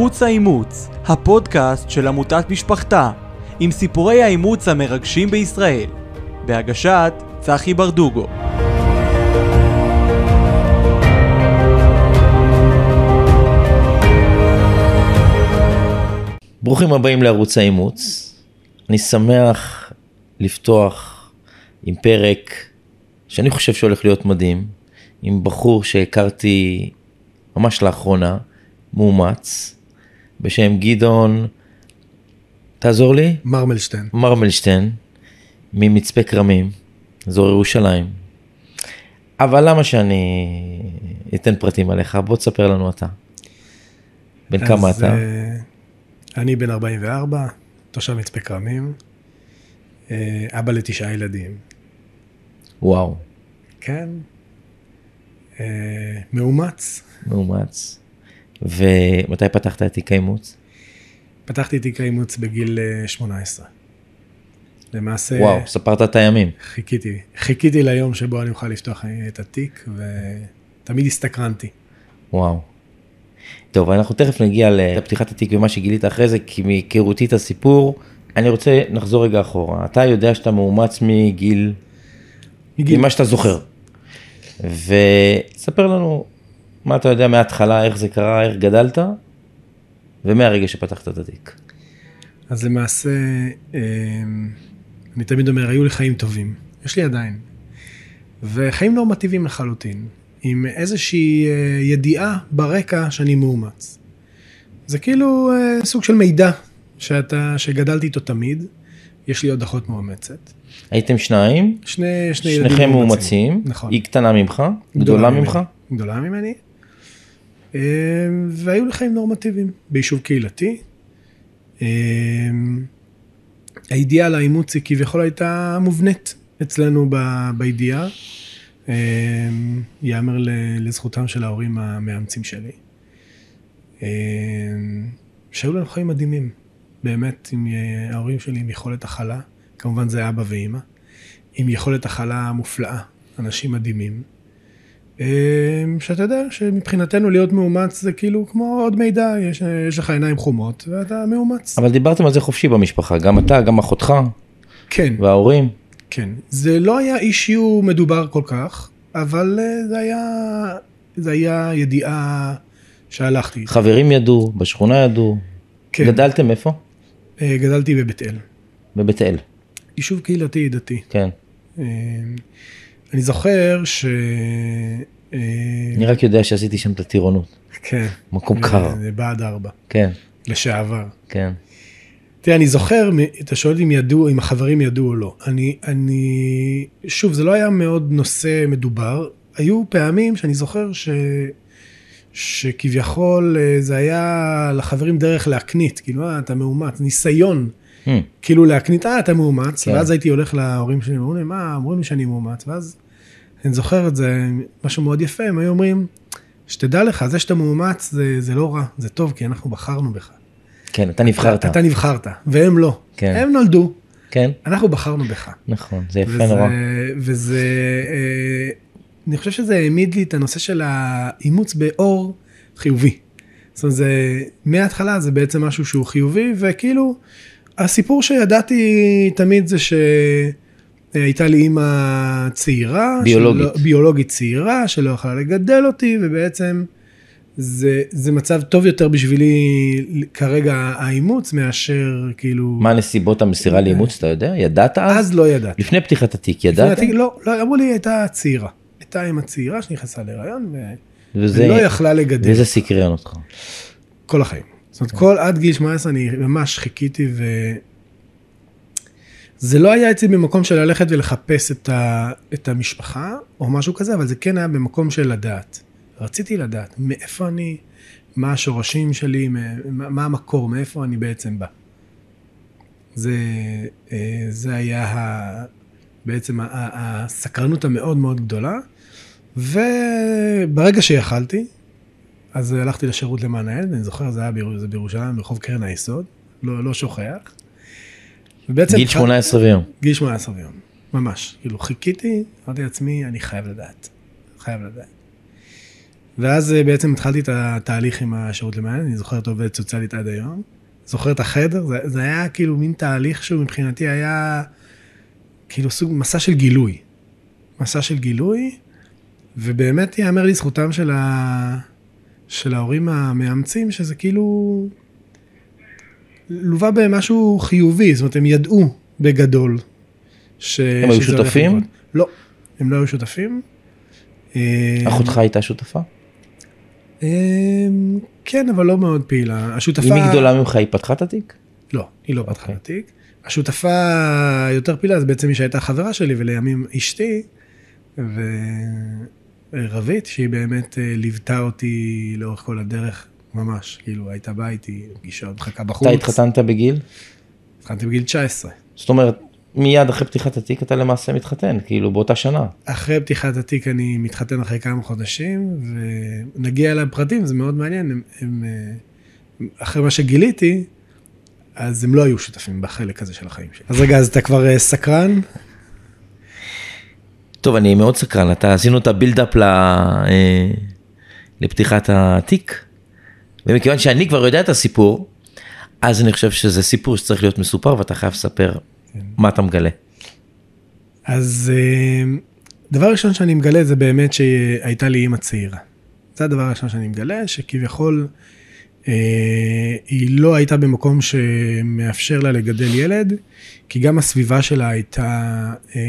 ערוץ האימוץ, הפודקאסט של עמותת משפחתה, עם סיפורי האימוץ המרגשים בישראל, בהגשת צחי ברדוגו. ברוכים הבאים לערוץ האימוץ. אני שמח לפתוח עם פרק שאני חושב שהולך להיות מדהים, עם בחור שהכרתי ממש לאחרונה, מאומץ, בשם גדעון, תעזור לי? מרמלשטיין. מרמלשטיין, ממצפה כרמים, אזור ירושלים. אבל למה שאני אתן פרטים עליך? בוא תספר לנו אתה. בן כמה אז, אתה? אה, אני בן 44, תושב מצפה כרמים, אה, אבא לתשעה ילדים. וואו, כן, אה, מאומץ. מאומץ. ומתי פתחת את תיק האימוץ? פתחתי תיק האימוץ בגיל אה, 18. למעשה, וואו, ספרת את הימים. חיכיתי, חיכיתי ליום שבו אני אוכל לפתוח אה, את התיק, ותמיד הסתקרנתי. וואו. טוב, אנחנו תכף נגיע לפתיחת התיק ומה שגילית אחרי זה, כי מהיכרותי את הסיפור, אני רוצה לחזור רגע אחורה. אתה יודע שאתה מאומץ מגיל, מגיל- ממה שאתה זוכר. וספר לנו מה אתה יודע מההתחלה, איך זה קרה, איך גדלת, ומהרגע שפתחת את התיק. אז למעשה, אה, אני תמיד אומר, היו לי חיים טובים. יש לי עדיין. וחיים נורמטיביים לחלוטין, עם איזושהי אה, ידיעה ברקע שאני מאומץ. זה כאילו אה, סוג של מידע שאתה, שגדלתי איתו תמיד. יש לי עוד אחות מאומצת. הייתם שניים, שני, שני ילדים שניכם מאומצים, נכון. היא קטנה ממך, גדולה ממך, ממני. גדולה ממני. אה, והיו לי חיים נורמטיביים ביישוב קהילתי. על האימוץ היא כביכול הייתה מובנית אצלנו בידיעה. ייאמר ל- לזכותם של ההורים המאמצים שלי. שהיו לנו חיים מדהימים, באמת, עם אה, ההורים שלי עם יכולת הכלה, כמובן זה אבא ואימא, עם יכולת הכלה מופלאה, אנשים מדהימים. אה, שאתה יודע שמבחינתנו להיות מאומץ זה כאילו כמו עוד מידע, יש, יש לך עיניים חומות ואתה מאומץ. אבל דיברתם על זה חופשי במשפחה, גם אתה, גם אחותך, כן, וההורים. כן. זה לא היה אישיו מדובר כל כך, אבל אה, זה היה, זה היה ידיעה שהלכתי. חברים ידעו, בשכונה ידעו. כן. גדלתם איפה? אה, גדלתי בבית אל, בבית אל, יישוב קהילתי דתי. כן. אה, אני זוכר ש... אה, אני רק יודע שעשיתי שם את הטירונות. כן. מקום קר. זה בעד ארבע, כן, לשעבר. כן. תראה, אני זוכר, אתה שואל אם ידעו, אם החברים ידעו או לא. אני, אני, שוב, זה לא היה מאוד נושא מדובר. היו פעמים שאני זוכר ש, שכביכול אה, זה היה לחברים דרך להקנית, כאילו, אה, אתה מאומץ, ניסיון, Hmm, כאילו להקנית, אה, אתה מאומץ, כן. ואז הייתי הולך להורים שלי, אמרו לי, מה, אמרו לי שאני מאומץ, ואז אני זוכר את זה, משהו מאוד יפה, הם היו אומרים, שתדע לך, זה שאתה מאומץ זה, זה לא רע, זה טוב, כי אנחנו בחרנו בך. כן, אתה נבחרת. אתה נבחרת, והם לא. כן. הם נולדו, כן, אנחנו בחרנו בך. נכון, זה יפה וזה, נורא. וזה, אה, אני חושב שזה העמיד לי את הנושא של האימוץ באור חיובי. זאת אומרת, זה, מההתחלה זה בעצם משהו שהוא חיובי, וכאילו, הסיפור שידעתי תמיד זה שהייתה לי אימא צעירה. ביולוגית. שלא, ביולוגית צעירה, שלא יכלה לגדל אותי, ובעצם זה, זה מצב טוב יותר בשבילי כרגע האימוץ, מאשר כאילו... מה נסיבות המסירה לאימוץ, אתה יודע? ידעת אז? אז לא ידעתי. לפני פתיחת התיק, ידעת? לפני התיק- לא, לא, אמרו לי, הייתה צעירה. הייתה אימא צעירה שנכנסה להיריון, ו... וזה- ולא יכלה לגדל וזה סקרן אותך. כל החיים. זאת אומרת, כל עד גיל 18 אני ממש חיכיתי, ו... זה לא היה אצלי במקום של ללכת ולחפש את, ה... את המשפחה, או משהו כזה, אבל זה כן היה במקום של לדעת. רציתי לדעת מאיפה אני, מה השורשים שלי, מה, מה המקור, מאיפה אני בעצם בא. זה, אה, זה היה ה, בעצם הסקרנות המאוד מאוד גדולה, וברגע שיכלתי, אז הלכתי לשירות למען הילד, אני זוכר, זה היה ביר- זה בירושלים, ברחוב קרן היסוד, לא, לא שוכח. ובעצם... גיל 18 ויום. גיל 18 ויום, ממש. כאילו, חיכיתי, אמרתי לעצמי, אני חייב לדעת. חייב לדעת. ואז אה, בעצם התחלתי את התהליך עם השירות למען, אני זוכר את עובדת סוציאלית עד היום. זוכר את החדר, זה, זה היה כאילו מין תהליך שהוא מבחינתי היה כאילו סוג מסע של גילוי. מסע של גילוי, ובאמת ייאמר לזכותם של, ה... של ההורים המאמצים, שזה כאילו לווה במשהו חיובי, זאת אומרת, הם ידעו בגדול. ש... הם היו שותפים? לא, הם לא היו שותפים. אה, אחותך הייתה שותפה? אה, כן, אבל לא מאוד פעילה. השותפה... אם היא גדולה ממך היא פתחה את התיק? לא, היא לא פתחה אוקיי. את התיק. השותפה היותר פעילה זה בעצם מי שהייתה חברה שלי ולימים אשתי, ורבית, שהיא באמת אה, ליוותה אותי לאורך כל הדרך, ממש, כאילו הייתה באה איתי, פגישות, מחכה בחוץ. אתה התחתנת בגיל? התחלתי בגיל 19. זאת אומרת, מיד אחרי פתיחת התיק אתה למעשה מתחתן, כאילו באותה שנה. אחרי פתיחת התיק אני מתחתן אחרי כמה חודשים, ונגיע לפרטים, זה מאוד מעניין, הם, הם, אה, אחרי מה שגיליתי, אז הם לא היו שותפים בחלק הזה של החיים שלי. אז רגע, אז אתה כבר אה, סקרן? טוב, אני מאוד סקרן, אתה עשינו את ה build up ל... אה, לפתיחת התיק, ומכיוון שאני כבר יודע את הסיפור, אז אני חושב שזה סיפור שצריך להיות מסופר ואתה חייב לספר מה אתה מגלה. אז אה, דבר ראשון שאני מגלה זה באמת שהייתה לי אימא צעירה. זה הדבר הראשון שאני מגלה, שכביכול היא לא הייתה במקום שמאפשר לה לגדל ילד, כי גם הסביבה שלה הייתה אה,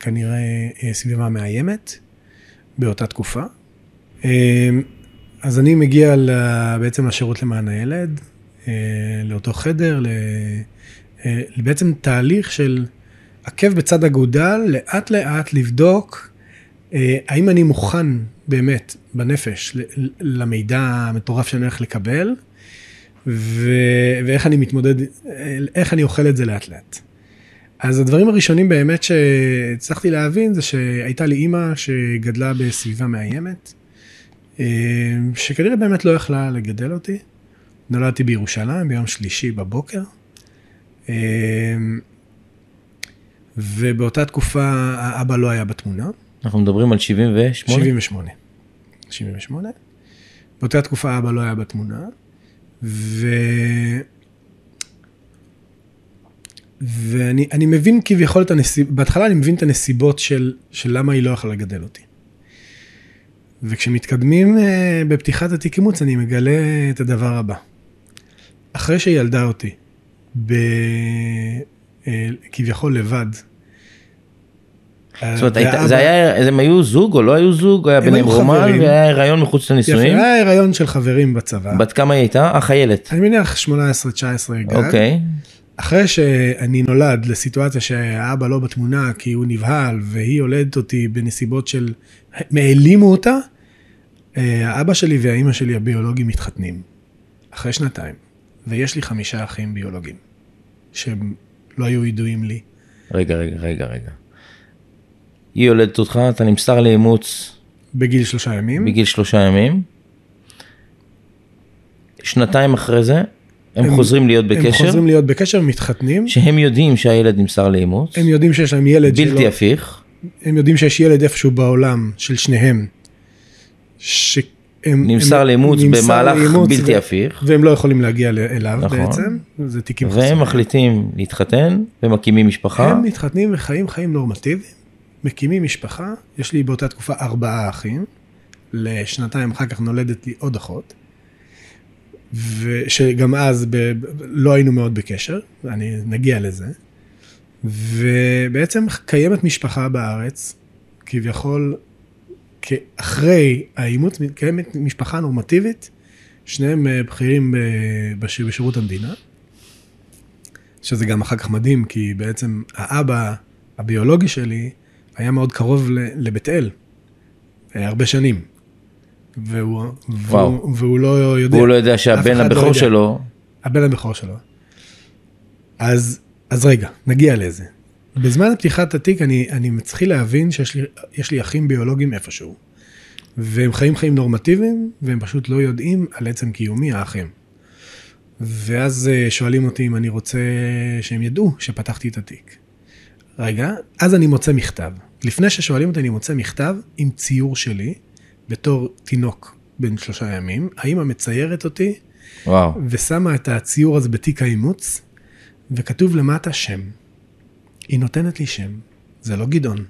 כנראה אה, סביבה מאיימת באותה תקופה. אה, אז אני מגיע בעצם לשירות למען הילד, אה, לאותו חדר, אה, בעצם תהליך של עקב בצד אגודל, לאט לאט לבדוק אה, האם אני מוכן באמת בנפש למידע המטורף שאני הולך לקבל, ו- ואיך אני מתמודד, איך אני אוכל את זה לאט לאט. אז הדברים הראשונים באמת שהצלחתי להבין זה שהייתה לי אימא שגדלה בסביבה מאיימת, אה, שכנראה באמת לא יכלה לגדל אותי. נולדתי בירושלים ביום שלישי בבוקר. אה, ובאותה תקופה האבא לא היה בתמונה, אנחנו מדברים על 78? 78. 78. באותה תקופה האבא לא היה בתמונה, ו... ואני אני מבין כביכול את הנסיבות, בהתחלה אני מבין את הנסיבות של, של למה היא לא יכלה לגדל אותי. וכשמתקדמים אה, בפתיחת התיק אימוץ, אני מגלה את הדבר הבא. אחרי שהיא ילדה אותי, ב... אה, כביכול לבד, זאת אומרת, והאבא- היית- זה היה, הם היו זוג או לא היו זוג, היה הם ביניהם רומן. והיה הריון מחוץ יפה, לנישואים. היה הריון של חברים בצבא. בת כמה היא הייתה? החיילת. אני מניח 18-19 גג. אוקיי. אחרי שאני נולד לסיטואציה שהאבא לא בתמונה כי הוא נבהל והיא יולדת אותי בנסיבות של העלימו אותה, אה, האבא שלי והאימא שלי הביולוגיים מתחתנים. אחרי שנתיים. ויש לי חמישה אחים ביולוגיים שהם לא היו ידועים לי. רגע, רגע, רגע, רגע. היא יולדת אותך, אתה נמסר לאימוץ בגיל שלושה ימים. בגיל שלושה ימים. שנתיים אחרי זה, הם, הם- חוזרים להיות הם בקשר, חוזרים להיות בקשר, מתחתנים. שהם יודעים שהילד נמסר לאימוץ, הם יודעים שיש להם ילד בלתי שלא... הפיך, הם יודעים שיש ילד איפשהו בעולם של שניהם. שהם... נמסר הם- לאימוץ במהלך לאימוץ בלתי ו- הפיך, והם לא יכולים להגיע אליו נכון. בעצם. זה תיקים והם חסויים. מחליטים להתחתן ומקימים משפחה. הם מתחתנים וחיים חיים נורמטיביים, מקימים משפחה, יש לי באותה תקופה ארבעה אחים, לשנתיים אחר כך נולדת לי עוד אחות, ושגם אז ב, לא היינו מאוד בקשר, אני נגיע לזה, ובעצם קיימת משפחה בארץ, כביכול, אחרי האימוץ, קיימת משפחה נורמטיבית, שניהם אה, בכירים בש- בשירות המדינה. שזה גם אחר כך מדהים, כי בעצם האבא הביולוגי שלי היה מאוד קרוב לבית אל, אה, הרבה שנים. והוא, וואו. והוא, והוא לא יודע. והוא לא יודע שהבן לא הבכור יודע. שלו, הבן הבכור שלו. אז, אז רגע, נגיע לזה. בזמן פתיחת התיק אני, אני מתחיל להבין שיש לי, לי אחים ביולוגיים איפשהו. והם חיים חיים נורמטיביים, והם פשוט לא יודעים על עצם קיומי האחים. ואז אה, שואלים אותי אם אני רוצה שהם ידעו שפתחתי את התיק. רגע, אז אני מוצא מכתב. לפני ששואלים אותי, אני מוצא מכתב עם ציור שלי בתור תינוק בן שלושה ימים, האמא מציירת אותי וואו. ושמה את הציור הזה בתיק האימוץ, וכתוב למטה שם. היא נותנת לי שם, זה לא גדעון.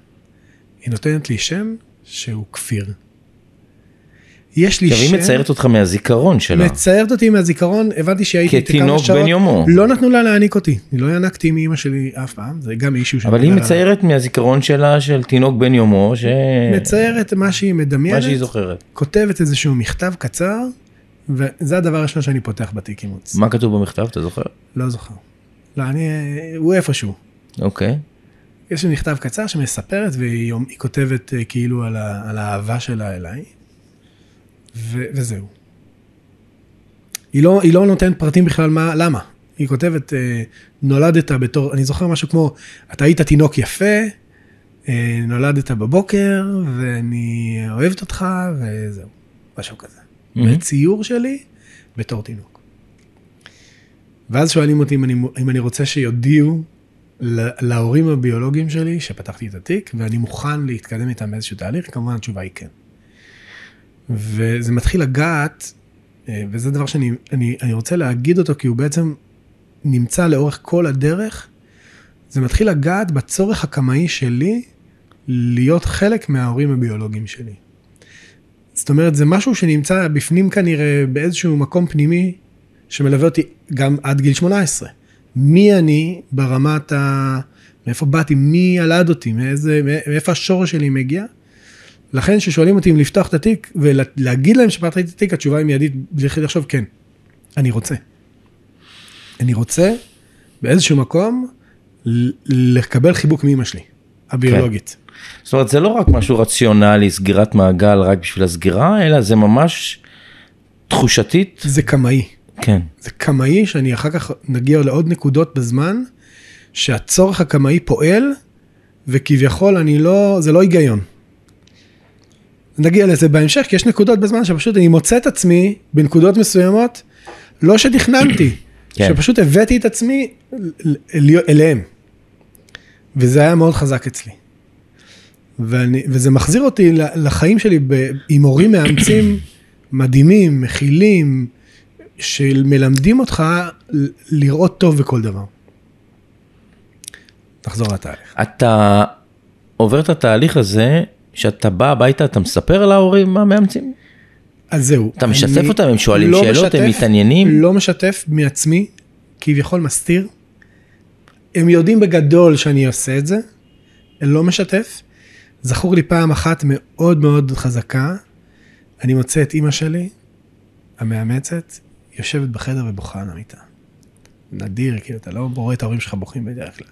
היא נותנת לי שם שהוא כפיר. יש לי שם... היא מציירת אותך מהזיכרון שלה. מציירת אותי מהזיכרון, הבנתי שהייתי כתינוק בן יומו. לא נתנו לה להעניק אותי, אני לא ינקתי מאמא שלי אף פעם, זה גם אישיו אבל היא מציירת מהזיכרון שלה של תינוק בן יומו, ש... מציירת מה שהיא מה מדמיינת, שהיא זוכרת. כותבת איזשהו מכתב קצר, וזה הדבר הראשון שאני פותח בתיק אימוץ. מה כתוב במכתב, אתה זוכר? לא זוכר. לא, אני, הוא איפשהו. אוקיי. יש לי מכתב קצר שמספרת והיא היא כותבת אה, כאילו על, ה, על האהבה שלה אליי, ו, וזהו. היא לא, היא לא נותנת פרטים בכלל מה, למה. היא כותבת, אה, נולדת בתור, אני זוכר משהו כמו, אתה היית תינוק יפה, אה, נולדת בבוקר, ואני אוהבת אותך, וזהו, משהו כזה. מהמם. וציור שלי בתור תינוק. ואז שואלים אותי אם אני, אם אני רוצה שיודיעו להורים הביולוגיים שלי שפתחתי את התיק, ואני מוכן להתקדם איתם באיזשהו תהליך, כמובן התשובה היא כן. וזה מתחיל לגעת, אה, וזה דבר שאני אני, אני רוצה להגיד אותו, כי הוא בעצם נמצא לאורך כל הדרך, זה מתחיל לגעת בצורך הקמאי שלי להיות חלק מההורים הביולוגיים שלי. זאת אומרת, זה משהו שנמצא בפנים כנראה באיזשהו מקום פנימי שמלווה אותי גם עד גיל 18. מי אני ברמת ה... מאיפה באתי, מי ילד אותי, מאיזה, מאיפה השורש שלי מגיע. לכן כששואלים אותי אם לפתוח את התיק ולהגיד להם שפתחתי את התיק, התשובה היא מיידית, להתחיל לחשוב, כן, אני רוצה. אני רוצה באיזשהו מקום לקבל חיבוק מאמא שלי, הביולוגית. זאת אומרת, זה לא רק משהו רציונלי, סגירת מעגל רק בשביל הסגירה, אלא זה ממש תחושתית. זה קמאי. כן. זה קמאי שאני אחר כך נגיע לעוד נקודות בזמן, שהצורך הקמאי פועל, וכביכול אני לא, זה לא היגיון. נגיע לזה בהמשך, כי יש נקודות בזמן שפשוט אני מוצא את עצמי בנקודות מסוימות, לא שתכננתי, כן. שפשוט הבאתי את עצמי אל- אל- אליהם. וזה היה מאוד חזק אצלי. ואני, וזה מחזיר אותי לחיים שלי ב, עם הורים מאמצים מדהימים, מכילים, שמלמדים אותך לראות טוב בכל דבר. נחזור לתהליך. אתה עובר את התהליך הזה, שאתה בא הביתה, אתה מספר להורים המאמצים? אז זהו. אתה משתף אותם? הם שואלים לא שאלות? הם משתף, מתעניינים? לא משתף מעצמי, כביכול מסתיר. הם יודעים בגדול שאני עושה את זה, אני לא משתף. זכור לי פעם אחת מאוד מאוד חזקה, אני מוצא את אימא שלי, המאמצת, יושבת בחדר ובוכה על המיטה. נדיר, כאילו, אתה לא רואה את ההורים שלך בוכים בדרך כלל.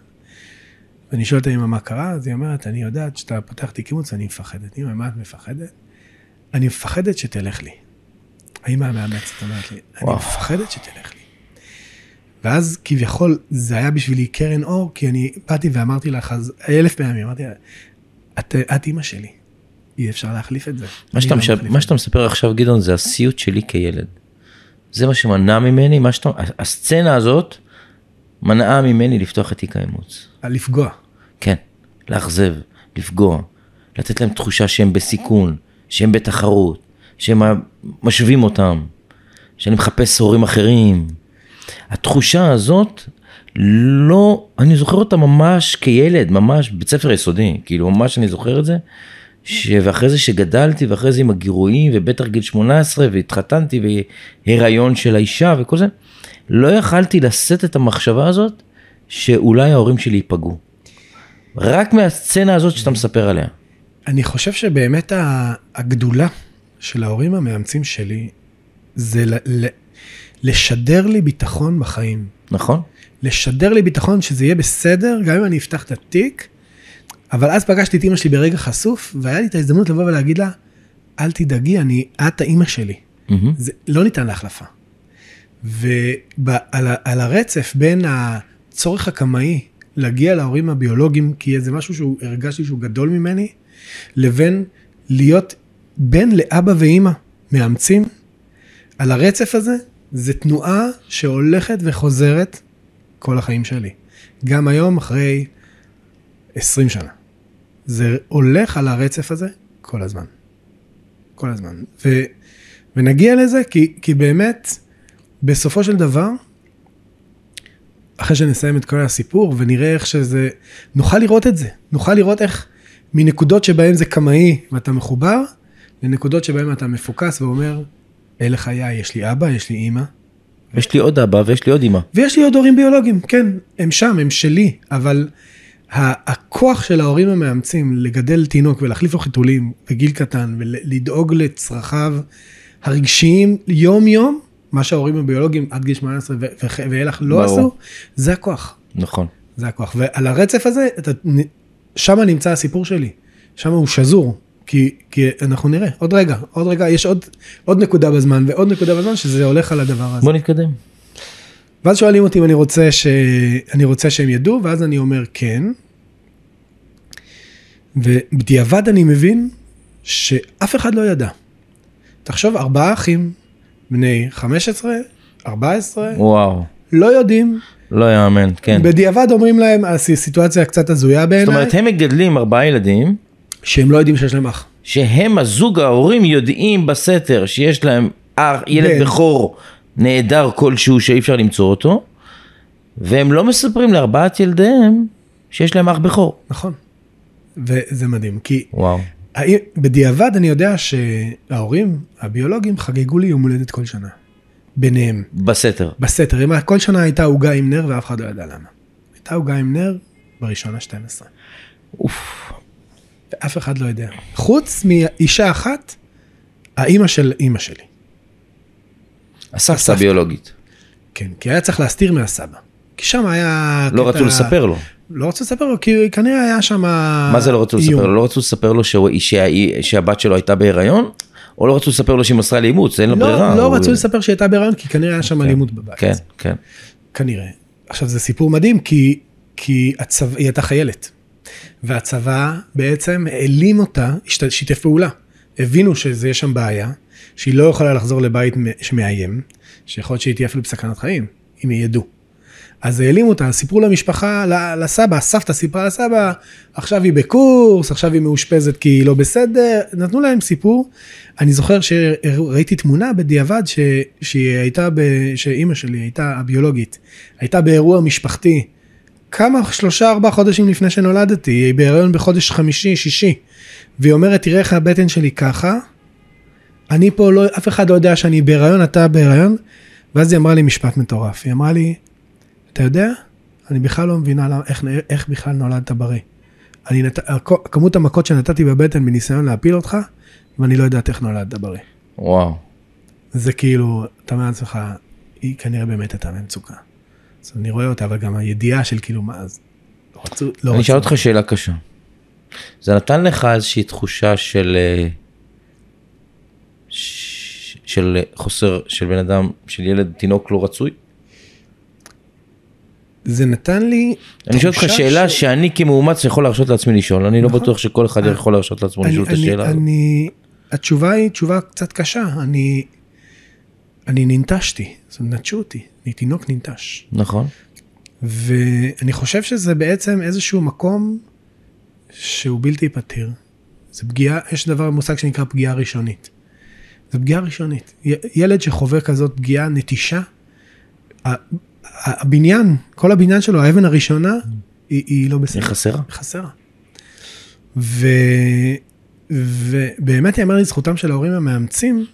ואני שואל את האמא מה קרה, אז היא אומרת, אני יודעת שאתה פותח תיק אימוץ, אני מפחדת. אמא, מה את מפחדת? אני מפחדת שתלך לי. האמא המאמצת אומרת לי, אני וואו. מפחדת שתלך לי. ואז כביכול זה היה בשבילי קרן אור, כי אני באתי ואמרתי לך אז אלף פעמים, אמרתי לה, את, את אימא שלי, אי אפשר להחליף את זה. מה שאתה, לא מש... מחליף מה את שאתה מספר עכשיו גדעון זה הסיוט שלי כילד. זה מה שמנע ממני, מה שאתה, הסצנה הזאת מנעה ממני לפתוח את תיק האימוץ. לפגוע. כן, לאכזב, לפגוע, לתת להם תחושה שהם בסיכון, שהם בתחרות, שהם משווים אותם, שאני מחפש הורים אחרים. התחושה הזאת, לא, אני זוכר אותה ממש כילד, ממש בית ספר יסודי, כאילו ממש אני זוכר את זה, ש... ואחרי זה שגדלתי, ואחרי זה עם הגירויים, ובטח גיל 18, והתחתנתי, והיריון של האישה וכל זה, לא יכלתי לשאת את המחשבה הזאת, שאולי ההורים שלי ייפגעו. רק מהסצנה הזאת שאתה מספר עליה. אני חושב שבאמת הגדולה של ההורים המאמצים שלי, זה לשדר לי ביטחון בחיים. נכון? לשדר לי ביטחון שזה יהיה בסדר, גם אם אני אפתח את התיק, אבל אז פגשתי את אימא שלי ברגע חשוף, והיה לי את ההזדמנות לבוא ולהגיד לה, אל תדאגי, אני, את האימא שלי. מהמם. זה לא ניתן להחלפה. ועל הרצף בין הצורך הקמאי להגיע להורים הביולוגיים, כי זה משהו שהוא הרגשתי שהוא גדול ממני, לבין להיות בן לאבא ואימא מאמצים, על הרצף הזה, זה תנועה שהולכת וחוזרת כל החיים שלי. גם היום, אחרי 20 שנה. זה הולך על הרצף הזה כל הזמן. כל הזמן. ו, ונגיע לזה, כי, כי באמת, בסופו של דבר, אחרי שנסיים את כל הסיפור ונראה איך שזה, נוכל לראות את זה, נוכל לראות איך מנקודות שבהן זה קמאי ואתה מחובר, לנקודות שבהן אתה מפוקס ואומר, אלה חיי, יש לי אבא, יש לי אימא, יש לי עוד אבא ויש לי עוד אמא. ויש לי עוד הורים ביולוגיים, כן, הם שם, הם שלי, אבל הכוח של ההורים המאמצים לגדל תינוק ולהחליף לו חיתולים בגיל קטן ולדאוג לצרכיו הרגשיים יום-יום, מה שההורים הביולוגיים עד גיל 18 ו- ו- ואילך לא ברור. עשו, זה הכוח, נכון. זה הכוח. ועל הרצף הזה, אתה, שם נמצא הסיפור שלי, שם הוא שזור. כי, כי אנחנו נראה, עוד רגע, עוד רגע, יש עוד, עוד נקודה בזמן ועוד נקודה בזמן שזה הולך על הדבר הזה. בוא נתקדם. ואז שואלים אותי אם אני רוצה, ש... אני רוצה שהם ידעו, ואז אני אומר כן. ובדיעבד אני מבין שאף אחד לא ידע. תחשוב, ארבעה אחים, בני 15, 14, וואו. לא יודעים, לא יאמן, כן. בדיעבד אומרים להם, הסיטואציה קצת הזויה זאת בעיניי, אומרת, הם מגדלים ארבעה ילדים, שהם לא יודעים שיש להם אח. שהם הזוג ההורים יודעים בסתר שיש להם אח, ילד בן. בכור נהדר כלשהו שאי אפשר למצוא אותו, והם לא מספרים לארבעת ילדיהם שיש להם אח בכור. נכון. וזה מדהים, כי וואו. בדיעבד אני יודע שההורים הביולוגיים חגגו לי יום הולדת כל שנה. ביניהם. בסתר. בסתר, כל שנה הייתה עוגה עם נר ואף אחד לא ידע למה. הייתה עוגה עם נר בראשון ה-12. אוף. ואף אחד לא יודע. חוץ מאישה אחת, האימא של אימא שלי. הסבתא. הביולוגית. כן, כי היה צריך להסתיר מהסבא. כי שם היה... לא רצו לספר לו. לא רצו לספר לו, כי כנראה היה שם... מה זה לא רצו איום. לספר לו? לא רצו לספר לו שהוא- שה- שהבת שלו הייתה בהיריון? או לא רצו לספר לו שהיא מסרה לאימוץ? אין לו ברירה. לא, לא הוא- רצו לספר שהיא הייתה בהיריון, כי כנראה היה שם אלימות בבית. כן, כן. כנראה. עכשיו זה סיפור מדהים כי, כי הצבא, היא הייתה חיילת. והצבא בעצם העלים אותה, שיתף פעולה. הבינו שיש שם בעיה, שהיא לא יכולה לחזור לבית שמאיים, שיכול להיות שהיא תהיה אפילו בסכנת חיים, אם ידעו. אז העלימו אותה, סיפרו למשפחה, לסבא, הסבתא סיפרה לסבא, עכשיו היא בקורס, עכשיו היא מאושפזת כי היא לא בסדר, נתנו להם סיפור. אני זוכר שראיתי תמונה בדיעבד ש, שהיא הייתה, ב, שאימא שלי הייתה הביולוגית, הייתה באירוע משפחתי, כמה, שלושה ארבעה חודשים לפני שנולדתי, היא בהיריון בחודש חמישי, שישי, והיא אומרת, תראה איך הבטן שלי ככה, אני פה לא, אף אחד לא יודע שאני בהיריון, אתה בהיריון, ואז היא אמרה לי משפט מטורף, היא אמרה לי, אתה יודע, אני בכלל לא מבינה למה, איך, איך בכלל נולדת בריא. אני נת... כמות המכות שנתתי בבטן בניסיון להפיל אותך, ואני לא יודעת איך נולדת בריא. וואו. זה כאילו, אתה אומר לעצמך, היא כנראה באמת הייתה במצוקה. אז אני רואה אותה, אבל גם הידיעה של כאילו, מה, אז לא רצו, לא אני. אשאל אותך שאלה קשה. זה נתן לך איזושהי תחושה של... אה, ש- של חוסר, של בן אדם, של ילד, תינוק לא רצוי? זה נתן לי אני שואל אותך שאלה ש- שאני כמאומץ יכול להרשות לעצמי לשאול, אני לא נכון. בטוח שכל אחד יכול להרשות לעצמו לשאול את השאלה הזאת. אני, התשובה היא תשובה קצת קשה, אני, אני ננטשתי, זאת אומרת, נטשו אותי, אני תינוק ננטש. נכון. ואני חושב שזה בעצם איזשהו מקום שהוא בלתי פתיר. זה פגיעה, יש דבר, מושג שנקרא פגיעה ראשונית. זה פגיעה ראשונית. י- ילד שחווה כזאת פגיעה, נטישה, הבניין, כל הבניין שלו, האבן הראשונה, היא, היא לא בסדר. היא חסרה. חסרה. ו... ובאמת ייאמר לזכותם של ההורים המאמצים,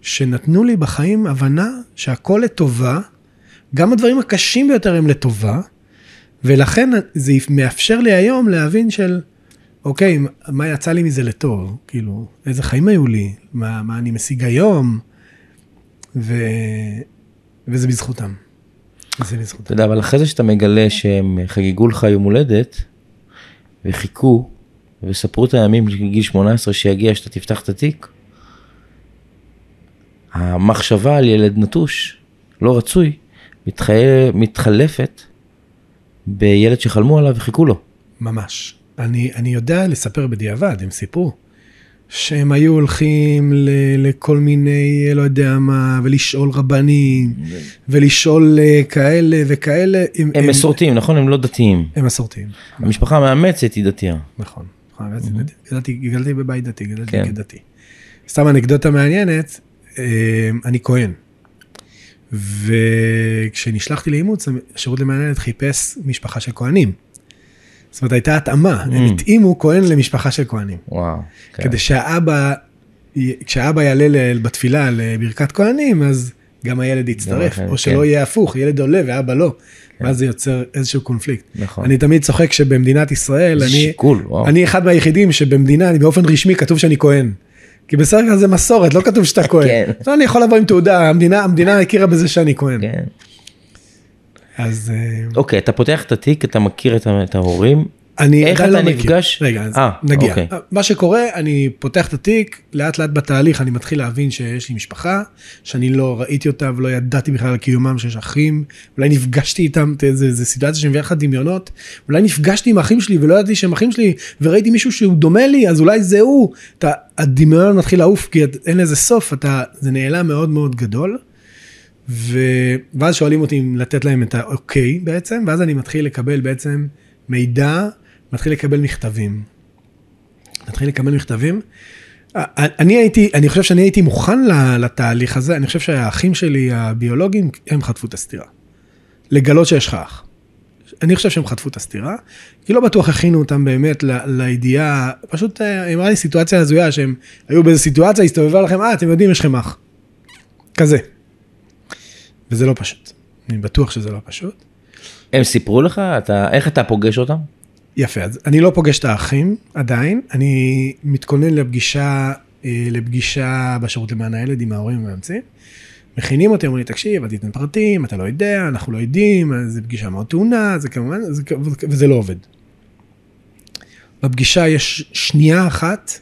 שנתנו לי בחיים הבנה שהכל לטובה, גם הדברים הקשים ביותר הם לטובה, ולכן זה מאפשר לי היום להבין של, אוקיי, מה יצא לי מזה לטוב? כאילו, איזה חיים היו לי? מה, מה אני משיג היום? ו... וזה בזכותם. אתה יודע, אבל אחרי זה שאתה מגלה שהם חגגו לך יום הולדת, וחיכו, וספרו את הימים לגיל 18 שיגיע שאתה תפתח את התיק, המחשבה על ילד נטוש, לא רצוי, מתח... מתחלפת בילד שחלמו עליו וחיכו לו. ממש. אני, אני יודע לספר בדיעבד, הם סיפרו, שהם היו הולכים ל, לכל מיני, לא יודע מה, ולשאול רבנים, ולשאול אה, כאלה וכאלה. הם, הם מסורתיים, נכון? הם לא דתיים. הם מסורתיים, המשפחה המאמצת היא דתייה. נכון. נכון, גדלתי, בבית דתי, גדלתי כן. כדתי. סתם אנקדוטה מעניינת, אה, אני כהן. וכשנשלחתי לאימוץ, השירות למען הילד חיפש משפחה של כהנים. זאת אומרת, הייתה התאמה, הם Mm. התאימו כהן למשפחה של כהנים. וואו. כן. כדי שהאבא, כשהאבא יעלה בתפילה לברכת כהנים, אז גם הילד יצטרף, כן, או שלא כן. יהיה הפוך, ילד עולה ואבא לא. ואז זה יוצר איזשהו קונפליקט. נכון. אני תמיד צוחק שבמדינת ישראל, אני, שיקול, וואו. אני אחד מהיחידים שבמדינה, אני באופן רשמי כתוב שאני כהן. כי בסדר כלל זה מסורת, לא כתוב שאתה כהן. כן. לא, אני יכול לבוא עם תעודה, המדינה, המדינה הכירה בזה שאני כהן. כן. אז אה, אוקיי, אתה פותח את התיק, אתה מכיר את ההורים. אני איך אתה לא מכיר. נפגש? רגע, אז אה, נגיע. אוקיי. מה שקורה, אני פותח את התיק, לאט לאט בתהליך אני מתחיל להבין שיש לי משפחה, שאני לא ראיתי אותה ולא ידעתי בכלל על קיומם שיש אחים, אולי נפגשתי איתם, זה, זה סיטואציה שמביאה לך דמיונות, אולי נפגשתי עם אחים שלי ולא ידעתי שהם אחים שלי, וראיתי מישהו שהוא דומה לי, אז אולי זה הוא. אתה, הדמיון מתחיל לעוף כי אין לזה סוף, אתה, זה נעלם מאוד מאוד גדול. ו... ואז שואלים אותי אם לתת להם את האוקיי בעצם, ואז אני מתחיל לקבל בעצם מידע, מתחיל לקבל מכתבים. מתחיל לקבל מכתבים. אני הייתי, אני חושב שאני הייתי מוכן לתהליך הזה, אני חושב שהאחים שלי הביולוגיים, הם חטפו את הסטירה. לגלות שיש לך אח. אני חושב שהם חטפו את הסטירה, כי לא בטוח הכינו אותם באמת לידיעה, פשוט אמרה לי סיטואציה הזויה שהם היו באיזו סיטואציה, הסתובבה לכם, אה, אתם יודעים, יש לכם אח. כזה. וזה לא פשוט. אני בטוח שזה לא פשוט. הם סיפרו לך? אתה, איך אתה פוגש אותם? יפה, אז אני לא פוגש את האחים עדיין, אני מתכונן לפגישה, אה, לפגישה בשירות למען הילד עם ההורים המאמצים. מכינים אותי, אומרים לי, תקשיב, אל תיתן פרטים, אתה לא יודע, אנחנו לא יודעים, זו פגישה מאוד טעונה, זה כמובן, זה, וזה לא עובד. בפגישה יש שנייה אחת